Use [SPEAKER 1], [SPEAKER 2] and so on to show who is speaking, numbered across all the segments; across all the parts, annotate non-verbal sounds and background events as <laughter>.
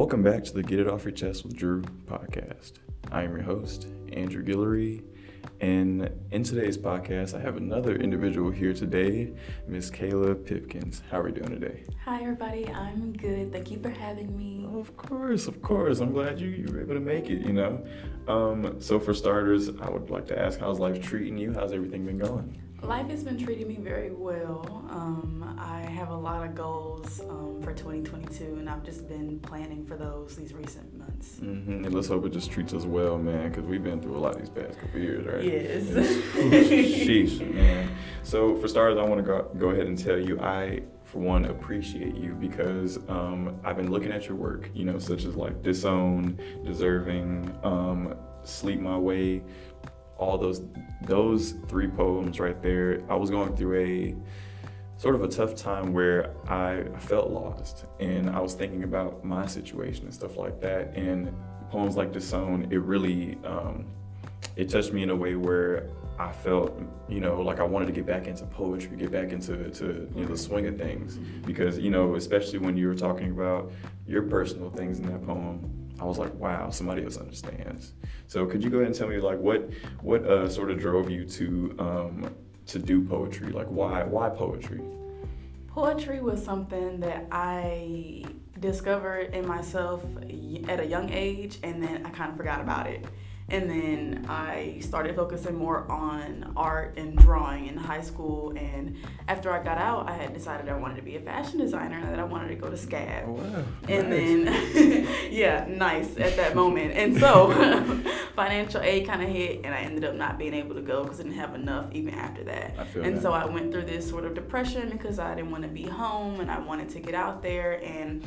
[SPEAKER 1] Welcome back to the Get It Off Your Chest with Drew podcast. I am your host, Andrew Guillory, and in today's podcast, I have another individual here today, Miss Kayla Pipkins. How are we doing today?
[SPEAKER 2] Hi, everybody. I'm good. Thank you for having me.
[SPEAKER 1] Of course, of course. I'm glad you, you were able to make it, you know. Um, so, for starters, I would like to ask how's life treating you? How's everything been going?
[SPEAKER 2] Life has been treating me very well. Um, I have a lot of goals um, for 2022, and I've just been planning for those these recent months.
[SPEAKER 1] Mm-hmm. And let's hope it just treats us well, man, because we've been through a lot these past couple years, right?
[SPEAKER 2] Yes. <laughs>
[SPEAKER 1] Sheesh, man. So, for starters, I want to go, go ahead and tell you I for one, appreciate you because um, I've been looking at your work, you know, such as like Disown, Deserving, um, Sleep My Way, all those those three poems right there. I was going through a sort of a tough time where I felt lost and I was thinking about my situation and stuff like that. And poems like Disown, it really um, it touched me in a way where I felt, you know, like I wanted to get back into poetry, get back into to, you know, the swing of things. Because, you know, especially when you were talking about your personal things in that poem, I was like, wow, somebody else understands. So could you go ahead and tell me like what what uh, sort of drove you to um, to do poetry? Like why why poetry?
[SPEAKER 2] Poetry was something that I discovered in myself at a young age and then I kind of forgot about it. And then I started focusing more on art and drawing in high school. And after I got out, I had decided I wanted to be a fashion designer and that I wanted to go to SCAD.
[SPEAKER 1] Oh, wow.
[SPEAKER 2] And
[SPEAKER 1] nice.
[SPEAKER 2] then, <laughs> yeah, nice at that moment. And so <laughs> financial aid kind of hit, and I ended up not being able to go because I didn't have enough even after that.
[SPEAKER 1] I feel
[SPEAKER 2] and
[SPEAKER 1] that.
[SPEAKER 2] so I went through this sort of depression because I didn't want to be home and I wanted to get out there. And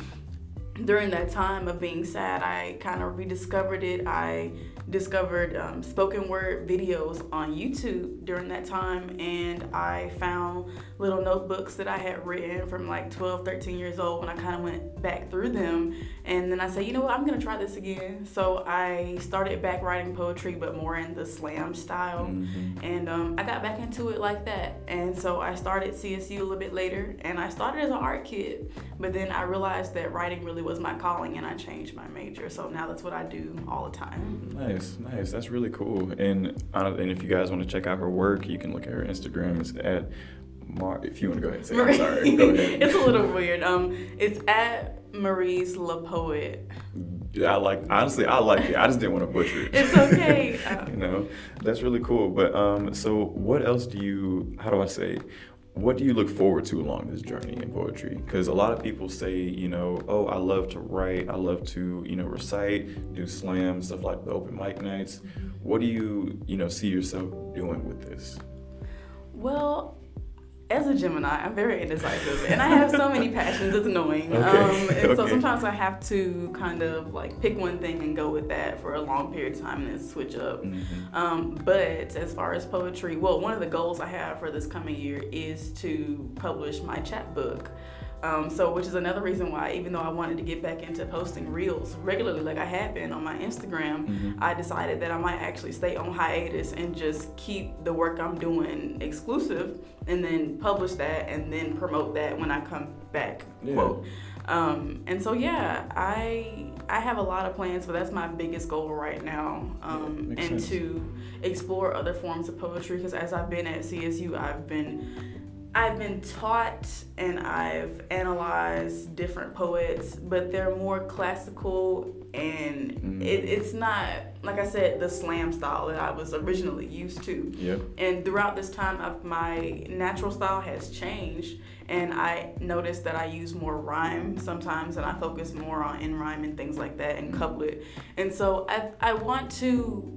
[SPEAKER 2] during that time of being sad, I kind of rediscovered it. I discovered um, spoken word videos on YouTube during that time, and I found little notebooks that I had written from like 12, 13 years old when I kind of went back through them. And then I said, you know what, I'm gonna try this again. So I started back writing poetry, but more in the slam style.
[SPEAKER 1] Mhm.
[SPEAKER 2] And um, I got back into it like that. And so I started CSU a little bit later, and I started as an art kid. But then I realized that writing really was my calling, and I changed my major. So now that's what I do all the time.
[SPEAKER 1] Nice, nice. That's really cool. And uh, and if you guys want to check out her work, you can look at her Instagram. It's at Mar. If you want to go ahead and say, it, I'm sorry. Go ahead. <laughs>
[SPEAKER 2] it's a little weird. Um, it's at Marie's La Poet.
[SPEAKER 1] I like honestly, I like it. I just didn't want to butcher it.
[SPEAKER 2] It's okay. <laughs>
[SPEAKER 1] You know, that's really cool. But um, so what else do you? How do I say? What do you look forward to along this journey in poetry? Because a lot of people say, you know, oh, I love to write, I love to, you know, recite, do slams, stuff like the open mic nights. What do you, you know, see yourself doing with this?
[SPEAKER 2] Well, as a Gemini, I'm very indecisive, and I have so many <laughs> passions. It's annoying.
[SPEAKER 1] Okay,
[SPEAKER 2] Um, and so sometimes I have to kind of like pick one thing and go with that for a long period of time and then switch up.
[SPEAKER 1] Mhm.
[SPEAKER 2] Um, but as far as poetry, well, one of the goals I have for this coming year is to publish my chapbook. Um, so, which is another reason why, even though I wanted to get back into posting reels regularly, like I had been on my Instagram,
[SPEAKER 1] Mhm.
[SPEAKER 2] I decided that I might actually stay on hiatus and just keep the work I'm doing exclusive, and then publish that, and then promote that when I come back.
[SPEAKER 1] Yeah.
[SPEAKER 2] Quote. Um, and so yeah, I I have a lot of plans, but that's my biggest goal right now. Um,
[SPEAKER 1] Yeah,
[SPEAKER 2] and
[SPEAKER 1] sense.
[SPEAKER 2] to explore other forms of poetry, because as I've been at CSU, I've been I've been taught and I've analyzed different poets, but they're more classical and
[SPEAKER 1] Mm.
[SPEAKER 2] it, it's not like I said the slam style that I was originally used to.
[SPEAKER 1] Yep.
[SPEAKER 2] And throughout this time, of my natural style has changed, and I noticed that I use more rhyme sometimes, and I focus more on in rhyme and things like that, and couplet. And so I I want to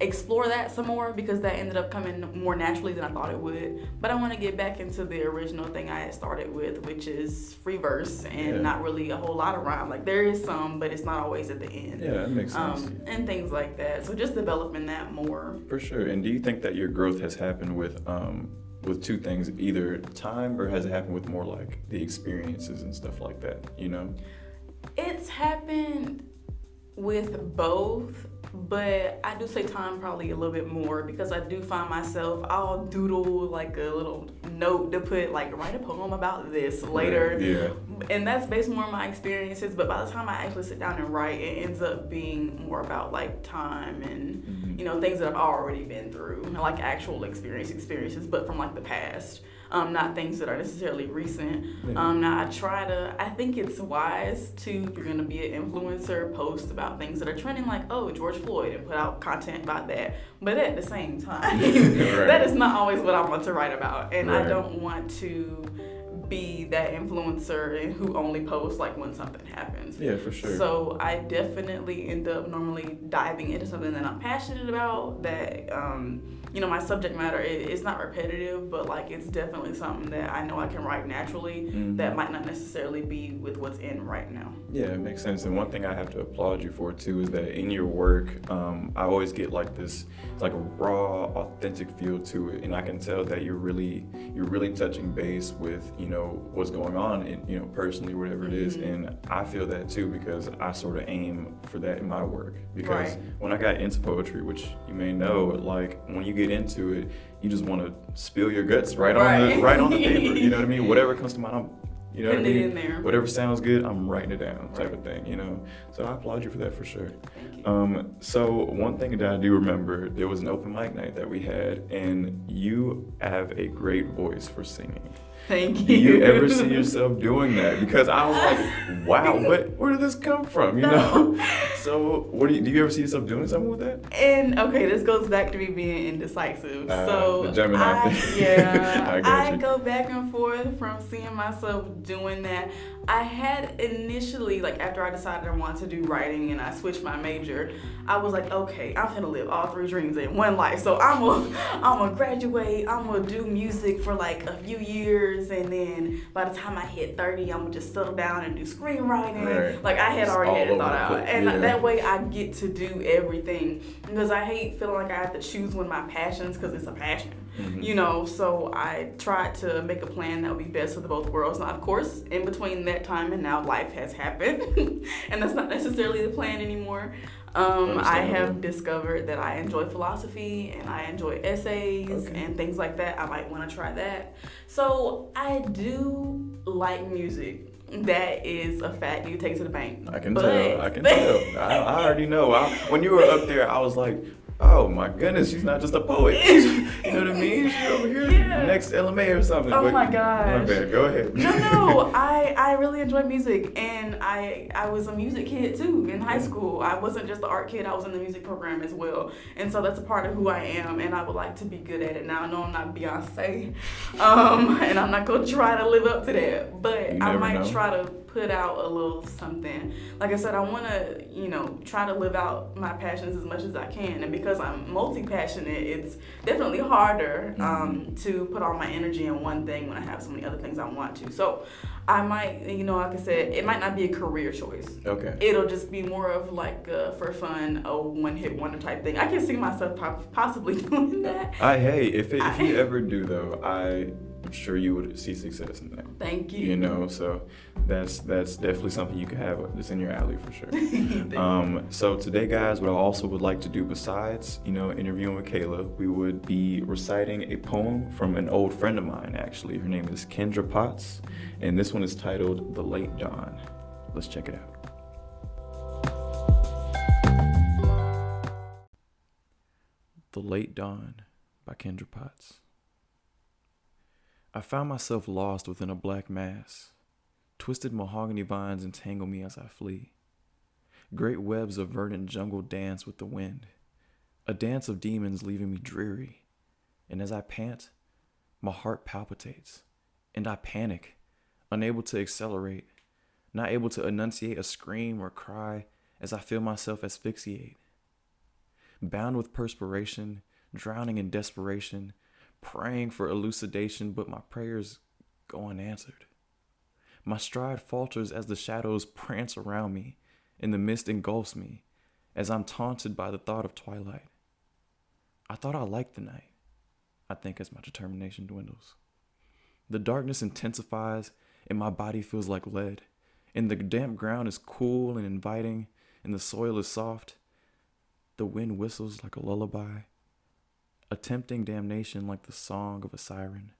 [SPEAKER 2] explore that some more because that ended up coming more naturally than I thought it would. But I want to get back into the original thing I had started with, which is free verse and
[SPEAKER 1] Yeah.
[SPEAKER 2] not really a whole lot of rhyme. Like there is some, but it's not always at the end.
[SPEAKER 1] Yeah, that makes sense.
[SPEAKER 2] Um, and things like that. So just developing that more.
[SPEAKER 1] For sure. And do you think that your growth has happened with um with two things, either time or has it happened with more like the experiences and stuff like that, you know?
[SPEAKER 2] It's happened with both. But I do say time probably a little bit more because I do find myself I'll doodle like a little note to put like write a poem about this later.
[SPEAKER 1] Yeah.
[SPEAKER 2] And that's based more on my experiences, but by the time I actually sit down and write, it ends up being more about like time and
[SPEAKER 1] Mhm.
[SPEAKER 2] you know things that I've already been through, like actual experience experiences, but from like the past. Um, not things that are necessarily recent.
[SPEAKER 1] Yeah.
[SPEAKER 2] Um, now I try to. I think it's wise to if you're gonna be an influencer, post about things that are trending, like oh George Floyd, and put out content about that. But at the same <laughs> time,
[SPEAKER 1] Right.
[SPEAKER 2] that is not always what I want to write about, and I don't want to be that influencer who only posts like when something happens.
[SPEAKER 1] Yeah, for sure.
[SPEAKER 2] So I definitely end up normally diving into something that I'm passionate about. That um, you know, my subject matter is it's not repetitive, but like it's definitely something that I know I can write naturally.
[SPEAKER 1] Mhm.
[SPEAKER 2] That might not necessarily be with what's in right now.
[SPEAKER 1] Yeah, it makes sense. And one thing I have to applaud you for too is that in your work, um, I always get like this, like a raw, authentic feel to it, and I can tell that you're really, you're really touching base with, you know, what's going on, in, you know, personally, whatever it is.
[SPEAKER 2] Mhm.
[SPEAKER 1] And I feel that too because I sort of aim for that in my work. Because
[SPEAKER 2] Right.
[SPEAKER 1] when I got into poetry, which you may know, like when you get into it, you just want to spill your guts right, on the
[SPEAKER 2] Right.
[SPEAKER 1] right on the paper. You know what I <laughs> mean? Whatever comes to mind, I'm, you know what I mean?
[SPEAKER 2] in there.
[SPEAKER 1] whatever sounds good, I'm writing it down, type
[SPEAKER 2] Right.
[SPEAKER 1] of thing, you know. So I applaud you for that for sure. Um, so one thing that I do remember, there was an open mic night that we had, and you have a great voice for singing.
[SPEAKER 2] Thank you.
[SPEAKER 1] Do you ever see yourself doing that? Because I was like, wow, <laughs> what, where did this come from? You know. <laughs> So what do you do? You ever see yourself doing something with that?
[SPEAKER 2] And okay, this goes back to me being indecisive.
[SPEAKER 1] Uh,
[SPEAKER 2] so
[SPEAKER 1] the Gemini
[SPEAKER 2] I,
[SPEAKER 1] thing. <laughs>
[SPEAKER 2] yeah,
[SPEAKER 1] I
[SPEAKER 2] I, go back and forth from seeing myself doing that. I had initially, like after I decided I wanted to do writing and I switched my major, I was like, okay, I'm gonna live all three dreams in one life. So I'm gonna, I'm gonna graduate. I'm gonna do music for like a few years, and then by the time I hit 30, I'm gonna just settle down and do screenwriting.
[SPEAKER 1] Right.
[SPEAKER 2] Like I had
[SPEAKER 1] It's
[SPEAKER 2] already had it thought out, and
[SPEAKER 1] Yeah.
[SPEAKER 2] that way I get to do everything because I hate feeling like I have to choose one of my passions because it's a passion,
[SPEAKER 1] Mhm.
[SPEAKER 2] you know. So I tried to make a plan that would be best for the both worlds. Now, of course, in between that time and now, life has happened, <laughs> and that's not necessarily the plan anymore. Um, I have discovered that I enjoy philosophy and I enjoy essays
[SPEAKER 1] Okay.
[SPEAKER 2] and things like that. I might want to try that. So I do like music. That is a fact you take to the bank.
[SPEAKER 1] I can
[SPEAKER 2] But-
[SPEAKER 1] tell. I can tell. I, I already know. I, when you were up there, I was like, oh my goodness, she's not just a poet. <laughs> you know what I mean? She's over here
[SPEAKER 2] Yeah.
[SPEAKER 1] next LMA or something.
[SPEAKER 2] Oh
[SPEAKER 1] But-
[SPEAKER 2] my
[SPEAKER 1] My bad. Go ahead.
[SPEAKER 2] no, no, I, I really enjoy music, and I I was a music kid too in high school. I wasn't just the art kid; I was in the music program as well, and so that's a part of who I am, and I would like to be good at it. Now I know I'm not Beyonce, <laughs> um, and I'm not gonna try to live up to that, but I might
[SPEAKER 1] know.
[SPEAKER 2] try to put out a little something. Like I said, I want to you know try to live out my passions as much as I can, and because I'm multi passionate, it's definitely harder um, to put all my energy in one thing when I have so many other things I want to. So I might, you know, like I said, it might not be a career choice.
[SPEAKER 1] Okay.
[SPEAKER 2] It'll just be more of like uh, for fun, a one hit wonder type thing. I can see myself possibly <laughs> doing that.
[SPEAKER 1] I hey, if it, if you ever do though, I am sure you would see success in that.
[SPEAKER 2] Thank you.
[SPEAKER 1] You know, so that's that's definitely something you can have that's in your alley for sure. <laughs> Um, so today, guys, what I also would like to do besides, you know, interviewing with Kayla, we would be reciting a poem from an old friend of mine, actually. Her name is Kendra Potts, and this one is titled The Late Dawn. Let's check it out. The Late Dawn by Kendra Potts. I found myself lost within a black mass. Twisted mahogany vines entangle me as I flee. Great webs of verdant jungle dance with the wind, a dance of demons leaving me dreary. And as I pant, my heart palpitates, and I panic, unable to accelerate, not able to enunciate a scream or cry as I feel myself asphyxiate. Bound with perspiration, drowning in desperation, praying for elucidation, but my prayers go unanswered. My stride falters as the shadows prance around me, and the mist engulfs me as I'm taunted by the thought of twilight. I thought I liked the night, I think, as my determination dwindles. The darkness intensifies, and my body feels like lead, and the damp ground is cool and inviting, and the soil is soft. The wind whistles like a lullaby, a tempting damnation like the song of a siren,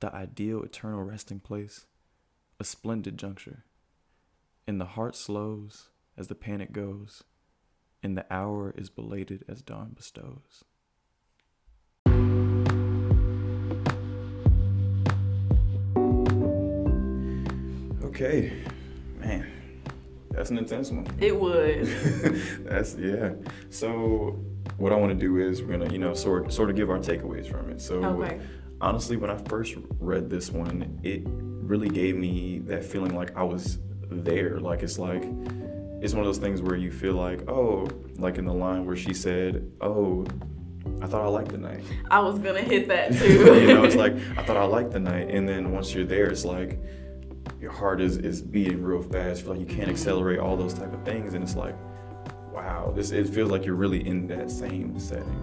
[SPEAKER 1] the ideal eternal resting place, a splendid juncture. And the heart slows as the panic goes, and the hour is belated as dawn bestows. Okay, man, that's an intense one.
[SPEAKER 2] It was. <laughs>
[SPEAKER 1] that's yeah. So what I want to do is we're gonna you know sort sort of give our takeaways from it. So
[SPEAKER 2] Okay.
[SPEAKER 1] honestly, when I first read this one, it really gave me that feeling like I was there. Like it's like it's one of those things where you feel like oh, like in the line where she said oh. I thought I liked the night.
[SPEAKER 2] I was gonna hit that <laughs> too.
[SPEAKER 1] you know, it's like I thought I liked the night, and then once you're there, it's like your heart is is beating real fast. You feel like you can't accelerate all those type of things, and it's like, wow, this it feels like you're really in that same setting.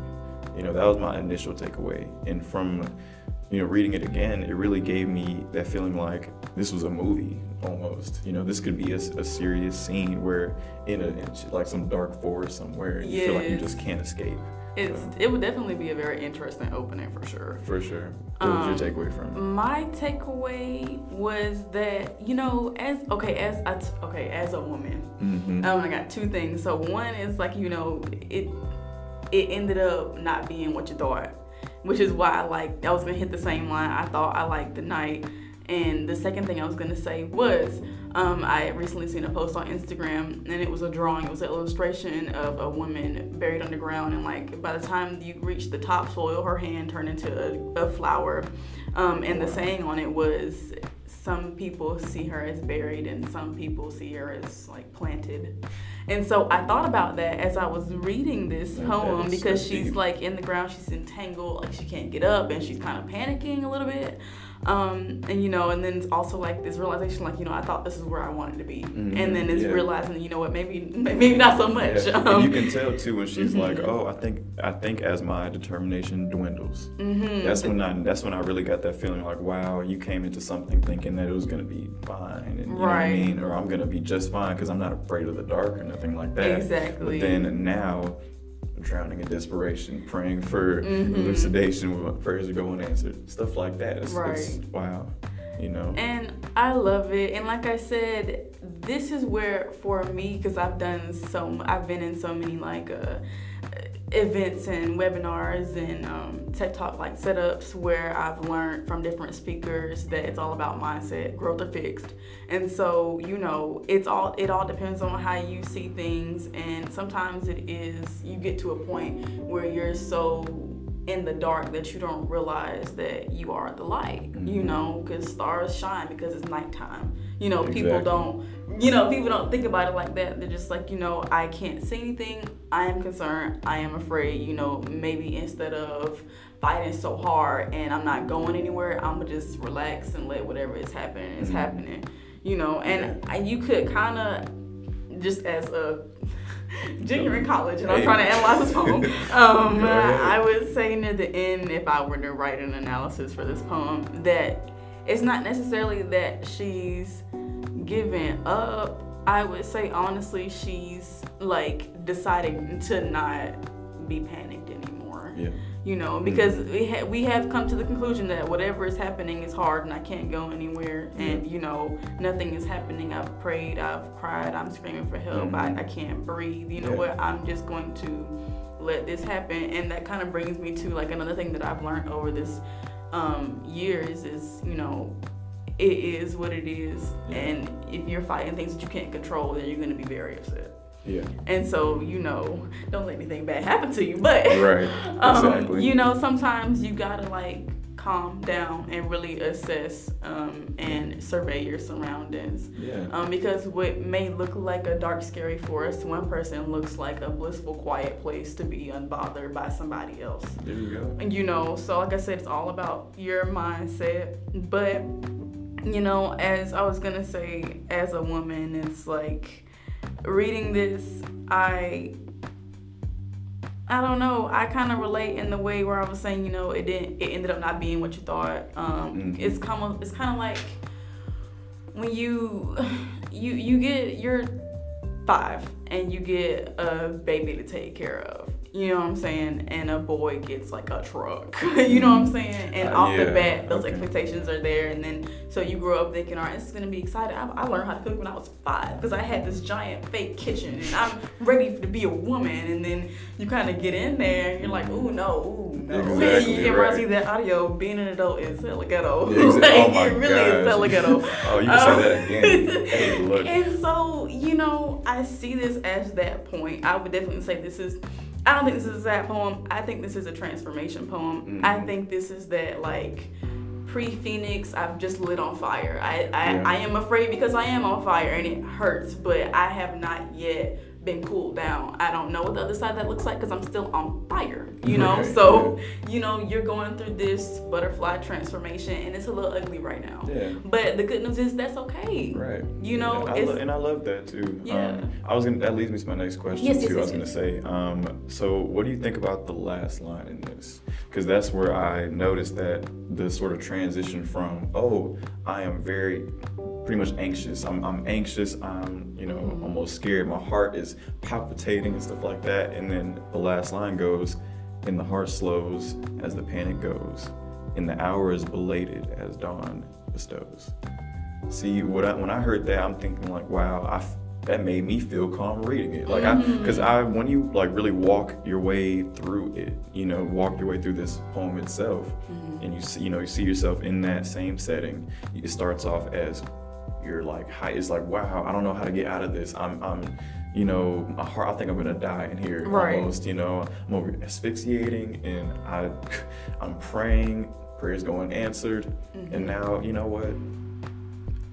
[SPEAKER 1] You know, that was my initial takeaway, and from you know reading it again, it really gave me that feeling like this was a movie almost. You know, this could be a, a serious scene where in a in like some dark forest somewhere, and you feel like you just can't escape.
[SPEAKER 2] It's it would definitely be a very interesting opening for sure.
[SPEAKER 1] For sure. What was
[SPEAKER 2] Um,
[SPEAKER 1] your takeaway from it?
[SPEAKER 2] My takeaway was that you know, as okay, as I t- okay, as a woman,
[SPEAKER 1] Mm-hmm.
[SPEAKER 2] um, I got two things. So one is like you know, it it ended up not being what you thought, which is why I like I was gonna hit the same line. I thought I liked the night, and the second thing I was gonna say was. Um, I recently seen a post on Instagram and it was a drawing. It was an illustration of a woman buried underground, and like by the time you reach the topsoil, her hand turned into a, a flower. Um, and the saying on it was, "Some people see her as buried, and some people see her as like planted." And so I thought about that as I was reading this
[SPEAKER 1] That-
[SPEAKER 2] poem
[SPEAKER 1] that
[SPEAKER 2] because
[SPEAKER 1] so
[SPEAKER 2] she's
[SPEAKER 1] deep.
[SPEAKER 2] like in the ground, she's entangled, like she can't get up, and she's kind of panicking a little bit. Um, and you know, and then it's also like this realization, like you know, I thought this is where I wanted to be,
[SPEAKER 1] Mhm,
[SPEAKER 2] and then it's
[SPEAKER 1] yeah.
[SPEAKER 2] realizing, you know what, maybe <laughs> maybe not so much.
[SPEAKER 1] Yeah.
[SPEAKER 2] Um,
[SPEAKER 1] you can tell too when she's like,
[SPEAKER 2] Mhm.
[SPEAKER 1] "Oh, I think I think as my determination dwindles."
[SPEAKER 2] mhm.
[SPEAKER 1] That's when I that's when I really got that feeling like, "Wow, you came into something thinking that it was gonna be fine, and you know what I
[SPEAKER 2] Right.
[SPEAKER 1] mean, or I'm gonna be just fine because I'm not afraid of the dark or nothing like that."
[SPEAKER 2] Exactly.
[SPEAKER 1] But then now, drowning in desperation, praying for
[SPEAKER 2] Mhm.
[SPEAKER 1] elucidation when my prayers are going answered, stuff like that. It's, it's wow, you know.
[SPEAKER 2] And I love it. And like I said, this is where for me, because I've done so, I've been in so many like uh, events and webinars and um, TED Talk like setups where I've learned from different speakers that it's all about mindset, growth or fixed. And so you know, it's all it all depends on how you see things. And sometimes it is you get to a point where you're so in the dark that you don't realize that you are the light, you
[SPEAKER 1] Mhm.
[SPEAKER 2] know, because stars shine because it's nighttime. You know, people don't, you know, people don't think about it like that. They're just like, you know, I can't see anything. I am concerned. I am afraid. You know, maybe instead of fighting so hard and I'm not going anywhere, I'm gonna just relax and let whatever is happening is
[SPEAKER 1] Mhm.
[SPEAKER 2] happening. You know, and I, you could kind of just as a <laughs> junior in college, and I'm trying to analyze this poem. <laughs> Um, I would say near the end, if I were to write an analysis for this poem, that it's not necessarily that she's giving up. I would say honestly, she's like deciding to not be panicked anymore.
[SPEAKER 1] Yeah.
[SPEAKER 2] You know, because we ha- we have come to the conclusion that whatever is happening is hard and I can't go anywhere. And you know, nothing is happening. I've prayed, I've cried, I'm screaming for help. I,
[SPEAKER 1] Mhm.
[SPEAKER 2] I can't breathe. You know
[SPEAKER 1] Yeah.
[SPEAKER 2] what? I'm just going to let this happen. And that kind of brings me to like another thing that I've learned over this um, years is you know, it is what it is.
[SPEAKER 1] Yeah.
[SPEAKER 2] And if you're fighting things that you can't control, then you're going to be very upset.
[SPEAKER 1] Yeah.
[SPEAKER 2] And so, you know, don't let anything bad happen to you. But
[SPEAKER 1] Right. <laughs>
[SPEAKER 2] um,
[SPEAKER 1] Exactly.
[SPEAKER 2] you know, sometimes you gotta like calm down and really assess um, and survey your surroundings.
[SPEAKER 1] Yeah.
[SPEAKER 2] Um, because what may look like a dark, scary forest to one person looks like a blissful, quiet place to be unbothered by somebody else.
[SPEAKER 1] There you go.
[SPEAKER 2] And you know, so like I said, it's all about your mindset. But you know, as I was gonna say, as a woman, it's like reading this, I I don't know. I kind of relate in the way where I was saying, you know, it didn't. It ended up not being what you thought. Um,
[SPEAKER 1] Mhm.
[SPEAKER 2] It's kind of. It's kind of like when you, you, you get you're five and you get a baby to take care of. You know what I'm saying? And a boy gets like a truck. <laughs> you know what I'm saying? And
[SPEAKER 1] Uh,
[SPEAKER 2] off the bat, those
[SPEAKER 1] okay.
[SPEAKER 2] expectations are there. And then so you grow up thinking, all right, this is gonna be exciting. I, I learned how to cook when I was five because I had this giant fake kitchen and I'm ready to be a woman. And then you kind of get in there and you're like, ooh, no, ooh, no. <laughs>
[SPEAKER 1] Exactly,
[SPEAKER 2] it reminds
[SPEAKER 1] right.
[SPEAKER 2] of that audio, being an adult is hella ghetto.
[SPEAKER 1] Yeah, <laughs> exa-
[SPEAKER 2] like,
[SPEAKER 1] oh my
[SPEAKER 2] it really is
[SPEAKER 1] gosh.
[SPEAKER 2] hella ghetto.
[SPEAKER 1] Oh, you can say that again. Hey, look.
[SPEAKER 2] And so, you know, I see this as that point. I would definitely say this is. I don't think this is a sad poem. I think this is a transformation poem. I
[SPEAKER 1] Mhm.
[SPEAKER 2] think this is that like pre-Phoenix. I've just lit on fire. I I,
[SPEAKER 1] Yeah.
[SPEAKER 2] I am afraid because I am on fire and it hurts, but I have not yet been cooled down. I don't know what the other side that looks like because I'm still on fire. You know,
[SPEAKER 1] Right,
[SPEAKER 2] so you know you're going through this butterfly transformation and it's a little ugly right now.
[SPEAKER 1] Yeah.
[SPEAKER 2] But the good news is that's okay.
[SPEAKER 1] Right.
[SPEAKER 2] You know,
[SPEAKER 1] and I,
[SPEAKER 2] it's-
[SPEAKER 1] lo- and I love that too.
[SPEAKER 2] Yeah.
[SPEAKER 1] Um, I was gonna. That leads me to my next question
[SPEAKER 2] Yes,
[SPEAKER 1] too.
[SPEAKER 2] yes,
[SPEAKER 1] I was gonna say. Um, so, what do you think about the last line in this? Because that's where I noticed that the sort of transition from oh, I am very pretty much anxious. I'm, I'm anxious. I'm you know
[SPEAKER 2] Mhm.
[SPEAKER 1] almost scared. My heart is palpitating and stuff like that. And then the last line goes, and the heart slows as the panic goes, and the hour is belated as dawn bestows. See, what I, when I heard that, I'm thinking like, wow, I f- that made me feel calm reading it. Like, I, because I, when you like really walk your way through it, you know, walk your way through this poem itself, and you see, you know, you see yourself in that same setting. It starts off as you're like, hi, it's like, wow, I don't know how to get out of this. I'm, I'm, you know, my heart. I think I'm gonna die in here
[SPEAKER 2] Right.
[SPEAKER 1] almost. You know, I'm over asphyxiating, and I, <laughs> I'm praying. Prayers going answered, and now you know what?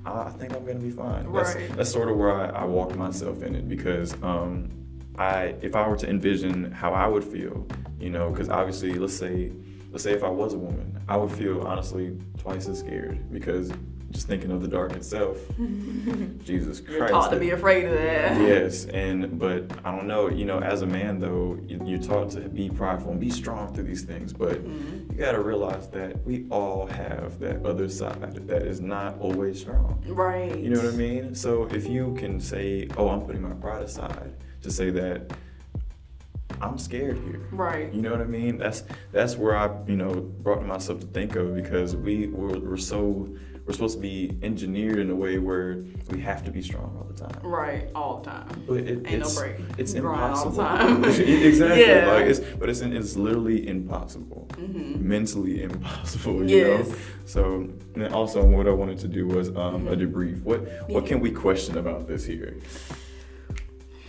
[SPEAKER 1] I think I'm gonna be fine. That's,
[SPEAKER 2] Right.
[SPEAKER 1] that's sort of where I, I walked myself in it because um, I, if I were to envision how I would feel, you know, because obviously, let's say, let's say if I was a woman, I would feel honestly twice as scared because just thinking of the dark itself, <laughs> Jesus Christ.
[SPEAKER 2] You're taught to be afraid of that.
[SPEAKER 1] Yes, and but I don't know. You know, as a man though, you- you're taught to be prideful and be strong through these things. But
[SPEAKER 2] Mhm.
[SPEAKER 1] you got to realize that we all have that other side that is not always strong.
[SPEAKER 2] Right.
[SPEAKER 1] You know what I mean? So if you can say, "Oh, I'm putting my pride aside," to say that I'm scared here.
[SPEAKER 2] Right.
[SPEAKER 1] You know what I mean? That's that's where I, you know, brought myself to think of because we we're, we're so we're supposed to be engineered in a way where we have to be strong all the time.
[SPEAKER 2] Right. All the time.
[SPEAKER 1] But it,
[SPEAKER 2] Ain't no break.
[SPEAKER 1] it's impossible.
[SPEAKER 2] the time. <laughs>
[SPEAKER 1] exactly.
[SPEAKER 2] Yeah.
[SPEAKER 1] Like it's but it's it's literally impossible.
[SPEAKER 2] Mhm.
[SPEAKER 1] Mentally impossible. You
[SPEAKER 2] Yes.
[SPEAKER 1] know. So and also what I wanted to do was um, a
[SPEAKER 2] Mhm.
[SPEAKER 1] debrief. What what can we question about this here?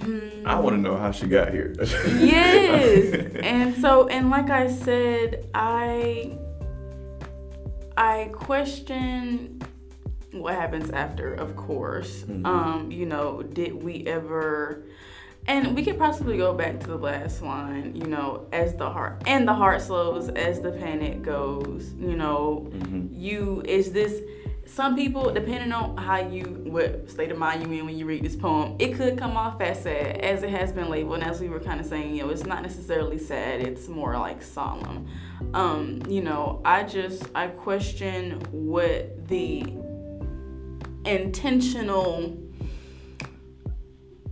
[SPEAKER 2] Hmm.
[SPEAKER 1] I want to know how she got here.
[SPEAKER 2] yes <laughs> and so and like i said i i question what happens after of course
[SPEAKER 1] Mhm.
[SPEAKER 2] um you know did we ever and we could possibly go back to the last line you know as the heart and the heart slows as the panic goes you know
[SPEAKER 1] Mhm.
[SPEAKER 2] you is this some people depending on how you what state of mind you're in when you read this poem it could come off as sad as it has been labeled and as we were kind of saying you know it's not necessarily sad it's more like solemn. Um you know i just i question what the intentional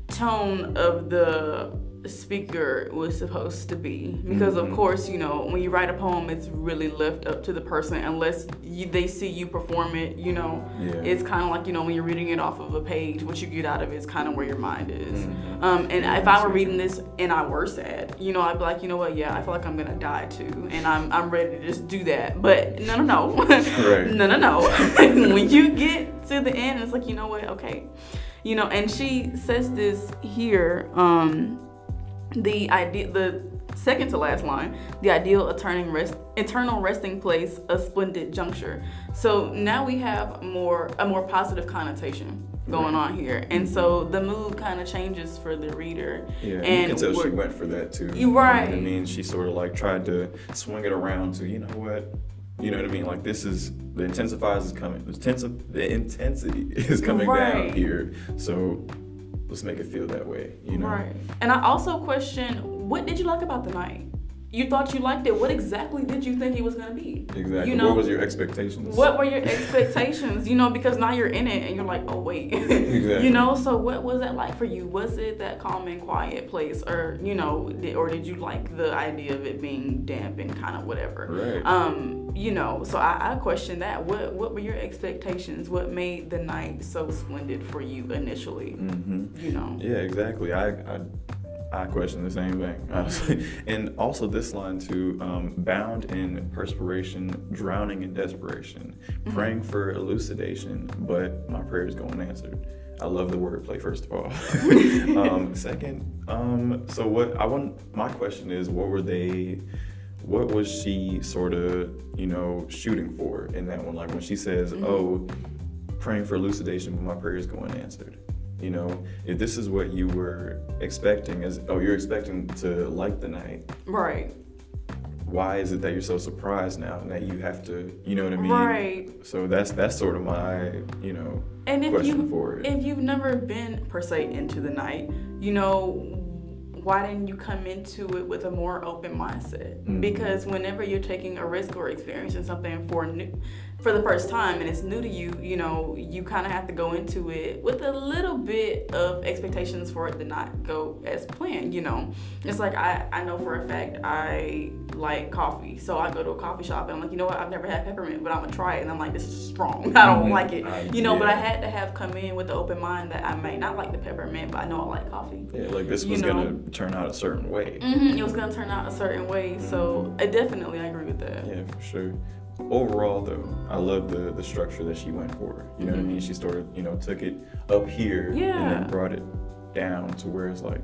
[SPEAKER 2] tone of the speaker was supposed to be. Because of
[SPEAKER 1] Mhm.
[SPEAKER 2] course you know when you write a poem it's really left up to the person unless you, they see you perform it you know?
[SPEAKER 1] Yeah.
[SPEAKER 2] it's kind of like you know when you're reading it off of a page what you get out of it is kind of where your mind is.
[SPEAKER 1] Mhm.
[SPEAKER 2] um, and
[SPEAKER 1] Yeah,
[SPEAKER 2] if i were reading this and i were sad you know i'd be like you know what? Yeah i feel like i'm gonna die too and i'm, I'm ready to just do that. But no no no. <laughs>
[SPEAKER 1] Right.
[SPEAKER 2] no no no. <laughs> When you get to the end it's like you know what? Okay. You know and she says this here um the idea the second to last line the ideal eternal rest eternal resting place a splendid juncture so now we have more a more positive connotation going
[SPEAKER 1] Right.
[SPEAKER 2] on here and so the mood kind of changes for the reader
[SPEAKER 1] Yeah, and, you can tell she went for that too.
[SPEAKER 2] You
[SPEAKER 1] You know I mean? She sort of like tried to swing it around to, you know what? You know what I mean? Like this is the intensifiers is coming. The, intensi- the intensity <laughs> is coming
[SPEAKER 2] Right.
[SPEAKER 1] down here. So let's make it feel that way. You know?
[SPEAKER 2] right and i also question what did you like about the night you thought you liked it. What exactly did you think it was gonna be?
[SPEAKER 1] Exactly.
[SPEAKER 2] You know,
[SPEAKER 1] what was your expectations?
[SPEAKER 2] What were your expectations? you know, because now you're in it and you're like, oh wait. <laughs>
[SPEAKER 1] Exactly.
[SPEAKER 2] you know, so what was that like for you? Was it that calm and quiet place, or you know, did, or did you like the idea of it being damp and kind of whatever?
[SPEAKER 1] Right.
[SPEAKER 2] Um, you know, so I, I question that. What what were your expectations? What made the night so splendid for you initially?
[SPEAKER 1] mm-hmm.
[SPEAKER 2] You know.
[SPEAKER 1] Yeah, exactly. I, I I question the same thing, honestly. <laughs> And also this line too, um, bound in perspiration, drowning in desperation,
[SPEAKER 2] Mm-hmm.
[SPEAKER 1] praying for elucidation, but my prayers go unanswered. I love the wordplay, first of all. <laughs> um, <laughs> second, um, so what I want, my question is, what were they, what was she sort of, you know, shooting for in that one? Like when she says,
[SPEAKER 2] Mhm.
[SPEAKER 1] oh, praying for elucidation, but my prayers go unanswered. You know, if this is what you were expecting, as oh, you're expecting to like the night,
[SPEAKER 2] Right.
[SPEAKER 1] why is it that you're so surprised now and that you have to, you know what I mean?
[SPEAKER 2] Right.
[SPEAKER 1] So that's that's sort of my, you know,
[SPEAKER 2] And if
[SPEAKER 1] question
[SPEAKER 2] you
[SPEAKER 1] for it.
[SPEAKER 2] if you've never been per se into the night, you know, why didn't you come into it with a more open mindset?
[SPEAKER 1] Mhm.
[SPEAKER 2] Because whenever you're taking a risk or experiencing something for new, for the first time and it's new to you, you know, you kind of have to go into it with a little bit of expectations for it to not go as planned, you know. It's like I, I know for a fact I like coffee. So I go to a coffee shop and I'm like, you know what, I've never had peppermint, but I'm gonna try it. And I'm like, this is strong. <laughs> I don't
[SPEAKER 1] Mhm.
[SPEAKER 2] like it.
[SPEAKER 1] I-
[SPEAKER 2] You know, but I had to have come in with the open mind that I may not like the peppermint, but I know I like coffee.
[SPEAKER 1] Yeah, like this
[SPEAKER 2] you
[SPEAKER 1] was
[SPEAKER 2] know.
[SPEAKER 1] gonna turn out a certain way.
[SPEAKER 2] hmm It was gonna turn out a certain way, so I definitely I agree with that.
[SPEAKER 1] Yeah, for sure. Overall, though, I love the the structure that she went for. You know what I mean? She sort of, you know, took it up here
[SPEAKER 2] yeah.
[SPEAKER 1] and then brought it down to where it's like,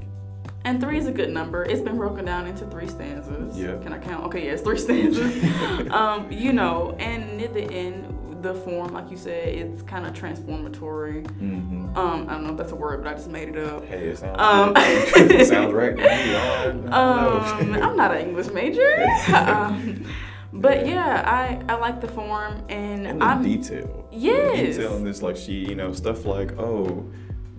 [SPEAKER 2] And three is a good number. It's been broken down into three stanzas.
[SPEAKER 1] Yeah.
[SPEAKER 2] Can I count? Okay, yes, three <laughs> stanzas. <laughs> um, you know, and at the end, the form, like you said, it's kind of transformatory.
[SPEAKER 1] mm-hmm.
[SPEAKER 2] Um, I don't know if that's a word, but I just made it up.
[SPEAKER 1] hey, it sounds,
[SPEAKER 2] Um, <laughs>
[SPEAKER 1] it sounds right to me.
[SPEAKER 2] um, I'm not an English major. um, but yeah, I, I like the form and,
[SPEAKER 1] and the
[SPEAKER 2] I'm
[SPEAKER 1] detail.
[SPEAKER 2] Yes.
[SPEAKER 1] The detail in this, like she, you know, stuff like, oh,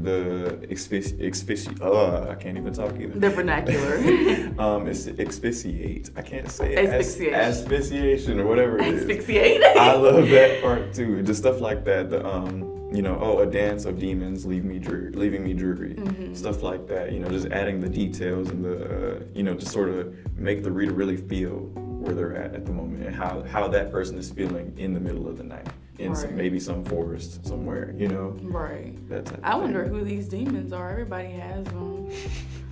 [SPEAKER 1] the exfici, exfici, uh, I can't even talk either.
[SPEAKER 2] the vernacular. <laughs>
[SPEAKER 1] um, <laughs> it's exfoliate. I can't say it. As-
[SPEAKER 2] Asphyxiation.
[SPEAKER 1] Asphyxiation or whatever it is.
[SPEAKER 2] Asphyxiate.
[SPEAKER 1] I <laughs> love that part too. Just stuff like that. The um, you know, oh, a dance of demons leave me dreary, leaving me dreary.
[SPEAKER 2] Mhm.
[SPEAKER 1] Stuff like that. You know, just adding the details and the uh, you know, to sort of make the reader really feel where they're at at the moment and how how that person is feeling in the middle of the night in some, maybe some forest somewhere. You know,
[SPEAKER 2] Right.
[SPEAKER 1] that type. Of
[SPEAKER 2] I wonder who these demons are. Everybody has them. <laughs>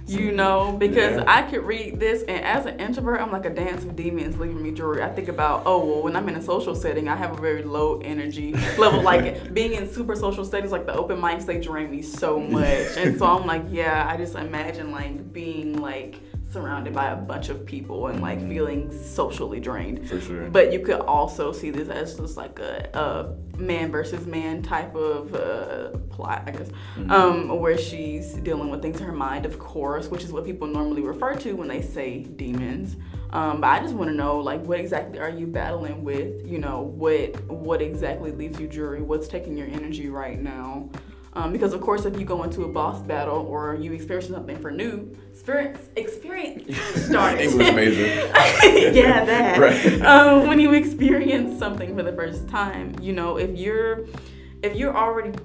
[SPEAKER 2] You know, because
[SPEAKER 1] Yeah.
[SPEAKER 2] I could read this, and as an introvert, I'm like a dance of demons leaving me dreary. I think about, oh, well, when I'm in a social setting, I have a very low energy level. Like <laughs> being in super social settings, like the open mics, they drain me so much. And so <laughs> I'm like, yeah, I just imagine like being like surrounded by a bunch of people and like
[SPEAKER 1] Mhm.
[SPEAKER 2] feeling socially drained.
[SPEAKER 1] For sure.
[SPEAKER 2] But you could also see this as just like a, a man versus man type of uh, plot, I guess,
[SPEAKER 1] Mhm.
[SPEAKER 2] um, where she's dealing with things in her mind, of course, which is what people normally refer to when they say demons. Um, but I just want to know, like, what exactly are you battling with? You know, what what exactly leaves you dreary? What's taking your energy right now? Um, because of course, if you go into a boss battle or you experience something for new, experience experience start
[SPEAKER 1] English major. <laughs>
[SPEAKER 2] yeah, that. <laughs>
[SPEAKER 1] Right.
[SPEAKER 2] Um, when you experience something for the first time, you know, if you're if you're already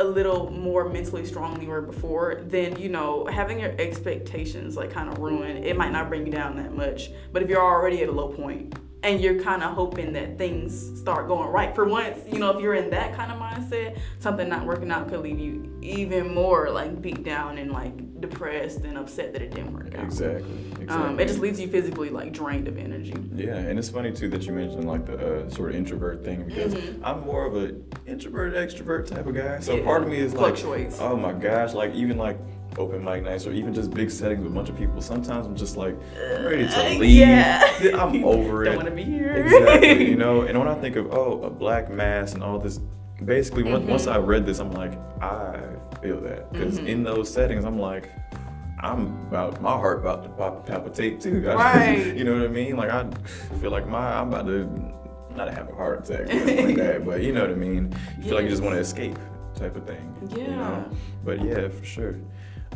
[SPEAKER 2] a little more mentally strong than you were before, then you know having your expectations like kind of ruined. It might not bring you down that much, but if you're already at a low point and you're kind of hoping that things start going right for once, you know, if you're in that kind of mindset, something not working out could leave you even more like beat down and like depressed and upset that it didn't work out.
[SPEAKER 1] Exactly. exactly.
[SPEAKER 2] Um, it just leaves you physically like drained of energy.
[SPEAKER 1] Yeah, and it's funny too that you mentioned like the uh, sort of introvert thing because
[SPEAKER 2] Mhm.
[SPEAKER 1] I'm more of an introvert extrovert type of guy. So
[SPEAKER 2] Yeah,
[SPEAKER 1] part of me is like,
[SPEAKER 2] fluctuates.
[SPEAKER 1] oh my gosh, like even like open mic nights or even just big settings with a bunch of people. Sometimes I'm just like I'm ready to <laughs> leave.
[SPEAKER 2] yeah. <laughs>
[SPEAKER 1] I'm over it.
[SPEAKER 2] Don't want to be here.
[SPEAKER 1] exactly. You <laughs> know, and when I think of oh a black mass and all this, basically once
[SPEAKER 2] Mhm.
[SPEAKER 1] once I read this, I'm like I feel that because
[SPEAKER 2] Mhm.
[SPEAKER 1] in those settings, I'm like. I'm about my heart about to pop, palpitate too.
[SPEAKER 2] Right.
[SPEAKER 1] you know what I mean? Like I feel like my I'm about to not have a heart attack or like that, but you know what I mean. You feel like you just want to escape type of thing. You
[SPEAKER 2] Yeah.
[SPEAKER 1] know? But yeah, for sure.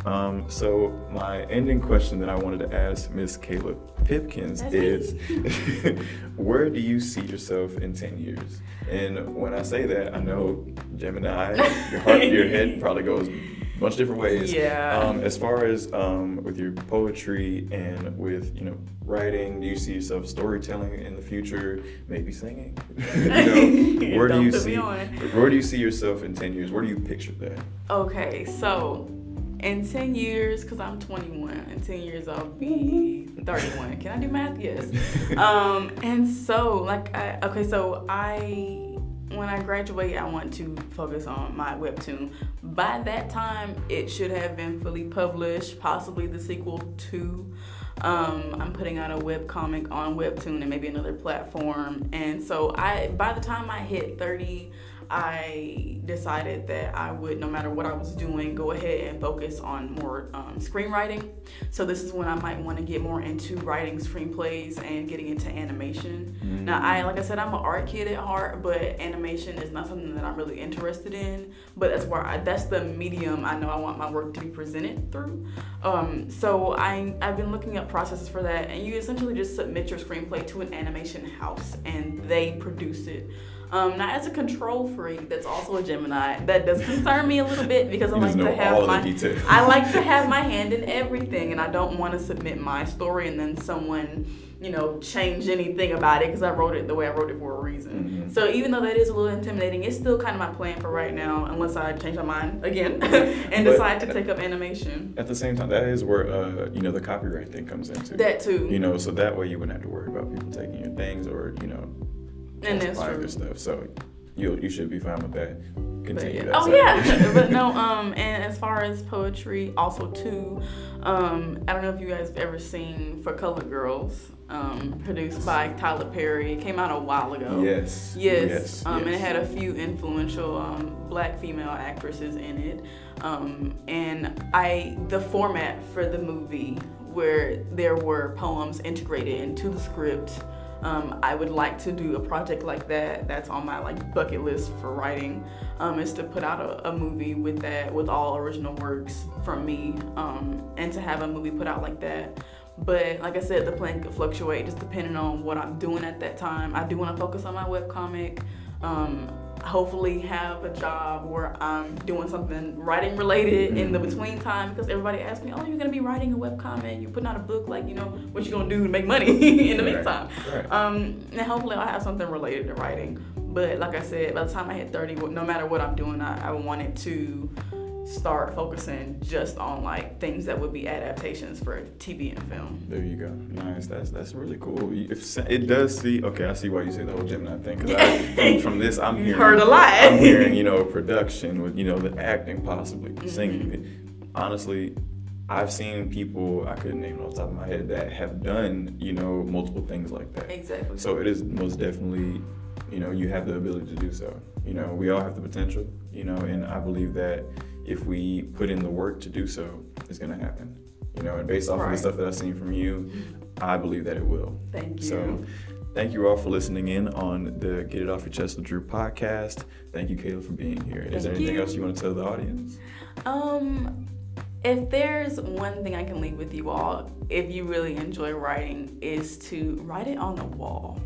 [SPEAKER 1] Um, so my ending question that I wanted to ask Miss Kayla Pipkins
[SPEAKER 2] That's
[SPEAKER 1] is, <laughs> where do you see yourself in ten years? And when I say that, I know Gemini, your heart, your head <laughs> probably goes a bunch of different ways.
[SPEAKER 2] Yeah.
[SPEAKER 1] Um, as far as um, with your poetry and with you know writing, do you see yourself storytelling in the future? Maybe singing. <laughs> you know, where do you see? Where do you see yourself in ten years? Where do you picture that?
[SPEAKER 2] Okay, so in 10 years, because I'm 21, in 10 years I'll be 31. Can I do math? Yes. <laughs> um, and so, like, I, okay, so I, when I graduate, I want to focus on my webtoon. By that time, it should have been fully published, possibly the sequel to. Um, I'm putting out a web comic on Webtoon and maybe another platform. And so I by the time I hit 30, I decided that I would, no matter what I was doing, go ahead and focus on more um, screenwriting. So this is when I might want to get more into writing screenplays and getting into animation. Now, I like I said, I'm an art kid at heart, but animation is not something that I'm really interested in. But that's where I, that's the medium I know I want my work to be presented through. Um, so I I've been looking up processes for that, and you essentially just submit your screenplay to an animation house, and they produce it. Um, now, as a control freak, that's also a Gemini. That does concern me a little bit because I like to have
[SPEAKER 1] all of the
[SPEAKER 2] my. I like to <laughs> have my hand in everything, and I don't want to submit my story and then someone, you know, change anything about it because I wrote it the way I wrote it for a reason.
[SPEAKER 1] Mhm.
[SPEAKER 2] So even though that is a little intimidating, it's still kind of my plan for right now, unless I change my mind again <laughs> and
[SPEAKER 1] But-
[SPEAKER 2] decide to take up animation.
[SPEAKER 1] At the same time, that is where uh, you know the copyright thing comes into.
[SPEAKER 2] That too.
[SPEAKER 1] You know, so that way you wouldn't have to worry about people taking your things or you know
[SPEAKER 2] And that's true.
[SPEAKER 1] your stuff. So you you should be fine with that. Continue
[SPEAKER 2] yeah.
[SPEAKER 1] that.
[SPEAKER 2] Oh yeah, <laughs> but no. Um, and as far as poetry, also too, um, I don't know if you guys have ever seen For Colored Girls, um, produced by Tyler Perry. It came out a while ago.
[SPEAKER 1] Yes.
[SPEAKER 2] Yes,
[SPEAKER 1] Yes.
[SPEAKER 2] um, and it had a few influential um, black female actresses in it. Um, and I, the format for the movie, where there were poems integrated into the script, um, I would like to do a project like that. That's on my like bucket list for writing. Um, is to put out a, a movie with that, with all original works from me, um, and to have a movie put out like that. But like I said, the plan could fluctuate just depending on what I'm doing at that time. I do want to focus on my webcomic. Um, hopefully have a job where I'm doing something writing related in the between time because everybody asks me, oh, you're gonna be writing a webcomic, and you're putting out a book, like you know, what you gonna do to make money <laughs> in the
[SPEAKER 1] Right,
[SPEAKER 2] meantime.
[SPEAKER 1] right.
[SPEAKER 2] Um, and hopefully I'll have something related to writing. But like I said, by the time I hit 30, no matter what I'm doing, I, I wanted to start focusing just on like things that would be adaptations for TV and film.
[SPEAKER 1] There you go. Nice. That's that's really cool. If it does see, okay, I see why you say the whole Gemini thing. Because from, <laughs> from this, I'm hearing
[SPEAKER 2] heard a lot.
[SPEAKER 1] I'm hearing you know production with you know the acting, possibly
[SPEAKER 2] Mm-hmm.
[SPEAKER 1] singing. Honestly, I've seen people I couldn't name off the top of my head that have done you know multiple things like that.
[SPEAKER 2] Exactly.
[SPEAKER 1] So it is most definitely, you know, you have the ability to do so. You know, we all have the potential, you know, and I believe that if we put in the work to do so, it's gonna happen. You know, and based off of the stuff that I've seen from you, I believe that it will.
[SPEAKER 2] Thank you.
[SPEAKER 1] So thank you all for listening in on the Get It Off Your Chest with Drew podcast. Thank you, Kayla, for being here. Is there anything
[SPEAKER 2] you.
[SPEAKER 1] else you want to tell the audience?
[SPEAKER 2] Um, if there's one thing I can leave with you all, if you really enjoy writing, is to write it on the wall.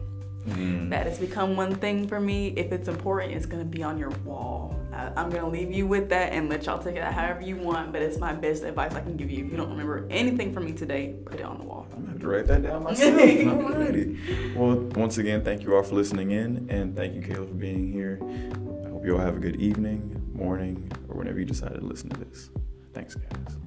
[SPEAKER 1] Mm.
[SPEAKER 2] That has become one thing for me. If it's important, it's gonna be on your wall. I, I'm gonna leave you with that and let y'all take it out however you want. But it's my best advice I can give you. If you don't remember anything from me today, put it on the wall.
[SPEAKER 1] I'm gonna have to write that down myself. <laughs> Alrighty. Well, once again, thank you all for listening in, and thank you, Kayla, for being here. I hope you all have a good evening, morning, or whenever you decide to listen to this. Thanks, guys.